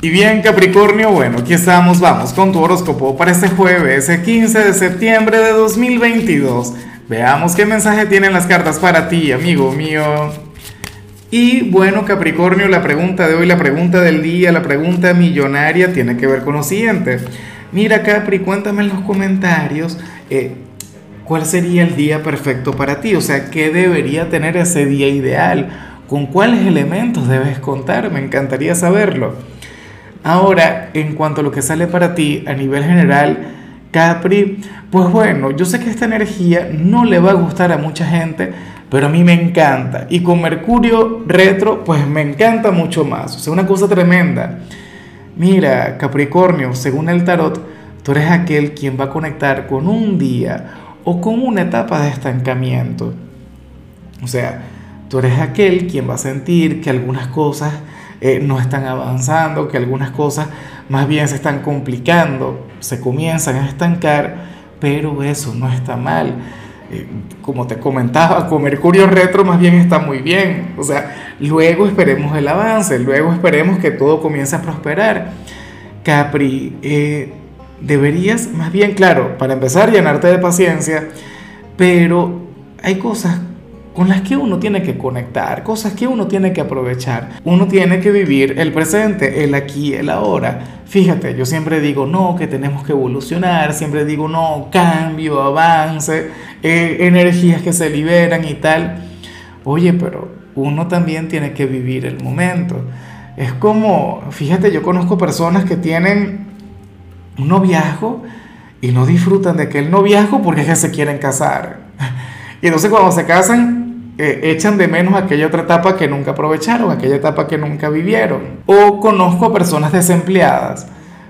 Y bien Capricornio, bueno, aquí estamos, vamos con tu horóscopo para este jueves, el 15 de septiembre de 2022. Veamos qué mensaje tienen las cartas para ti, amigo mío. Y bueno Capricornio, la pregunta de hoy, la pregunta del día, la pregunta millonaria tiene que ver con lo siguiente. Mira Capri, cuéntame en los comentarios eh, cuál sería el día perfecto para ti, o sea, qué debería tener ese día ideal, con cuáles elementos debes contar, me encantaría saberlo. Ahora, en cuanto a lo que sale para ti a nivel general, Capri, pues bueno, yo sé que esta energía no le va a gustar a mucha gente, pero a mí me encanta. Y con Mercurio retro, pues me encanta mucho más. O sea, una cosa tremenda. Mira, Capricornio, según el tarot, tú eres aquel quien va a conectar con un día o con una etapa de estancamiento. O sea, tú eres aquel quien va a sentir que algunas cosas eh, no están avanzando, que algunas cosas más bien se están complicando, se comienzan a estancar, pero eso no está mal. Eh, como te comentaba, con Mercurio retro más bien está muy bien. O sea, luego esperemos el avance, luego esperemos que todo comience a prosperar. Capri, eh, deberías más bien, claro, para empezar, llenarte de paciencia, pero hay cosas con las que uno tiene que conectar, cosas que uno tiene que aprovechar. Uno tiene que vivir el presente, el aquí, el ahora. Fíjate, yo siempre digo no, que tenemos que evolucionar, siempre digo no, cambio, avance, eh, energías que se liberan y tal. Oye, pero uno también tiene que vivir el momento. Es como, fíjate, yo conozco personas que tienen un noviazgo y no disfrutan de aquel noviazgo porque es que se quieren casar. Y entonces cuando se casan, eh, echan de menos aquella otra etapa que nunca aprovecharon, aquella etapa que nunca vivieron. O conozco a personas desempleadas,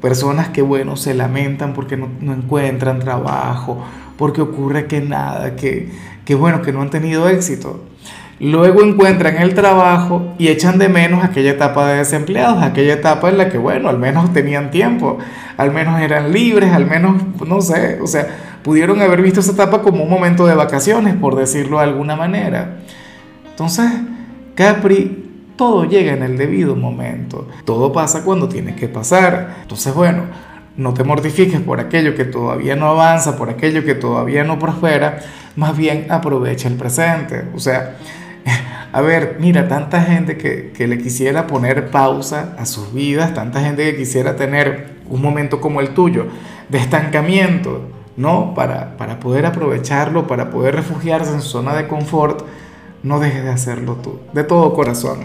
personas que, bueno, se lamentan porque no, no encuentran trabajo, porque ocurre que nada, que, que, bueno, que no han tenido éxito. Luego encuentran el trabajo y echan de menos aquella etapa de desempleados, aquella etapa en la que, bueno, al menos tenían tiempo, al menos eran libres, al menos, no sé, o sea, pudieron haber visto esa etapa como un momento de vacaciones, por decirlo de alguna manera. Entonces, Capri, todo llega en el debido momento. Todo pasa cuando tiene que pasar. Entonces, bueno, no te mortifiques por aquello que todavía no avanza, por aquello que todavía no prospera, más bien aprovecha el presente. O sea, a ver, mira, tanta gente que, que, le quisiera poner pausa a sus vidas, tanta gente que quisiera tener un momento como el tuyo, de estancamiento, ¿no? Para, para poder aprovecharlo, para poder refugiarse en su zona de confort, no dejes de hacerlo tú, de todo corazón.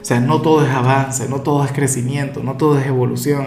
O sea, no todo es avance, no todo es crecimiento, no todo es evolución.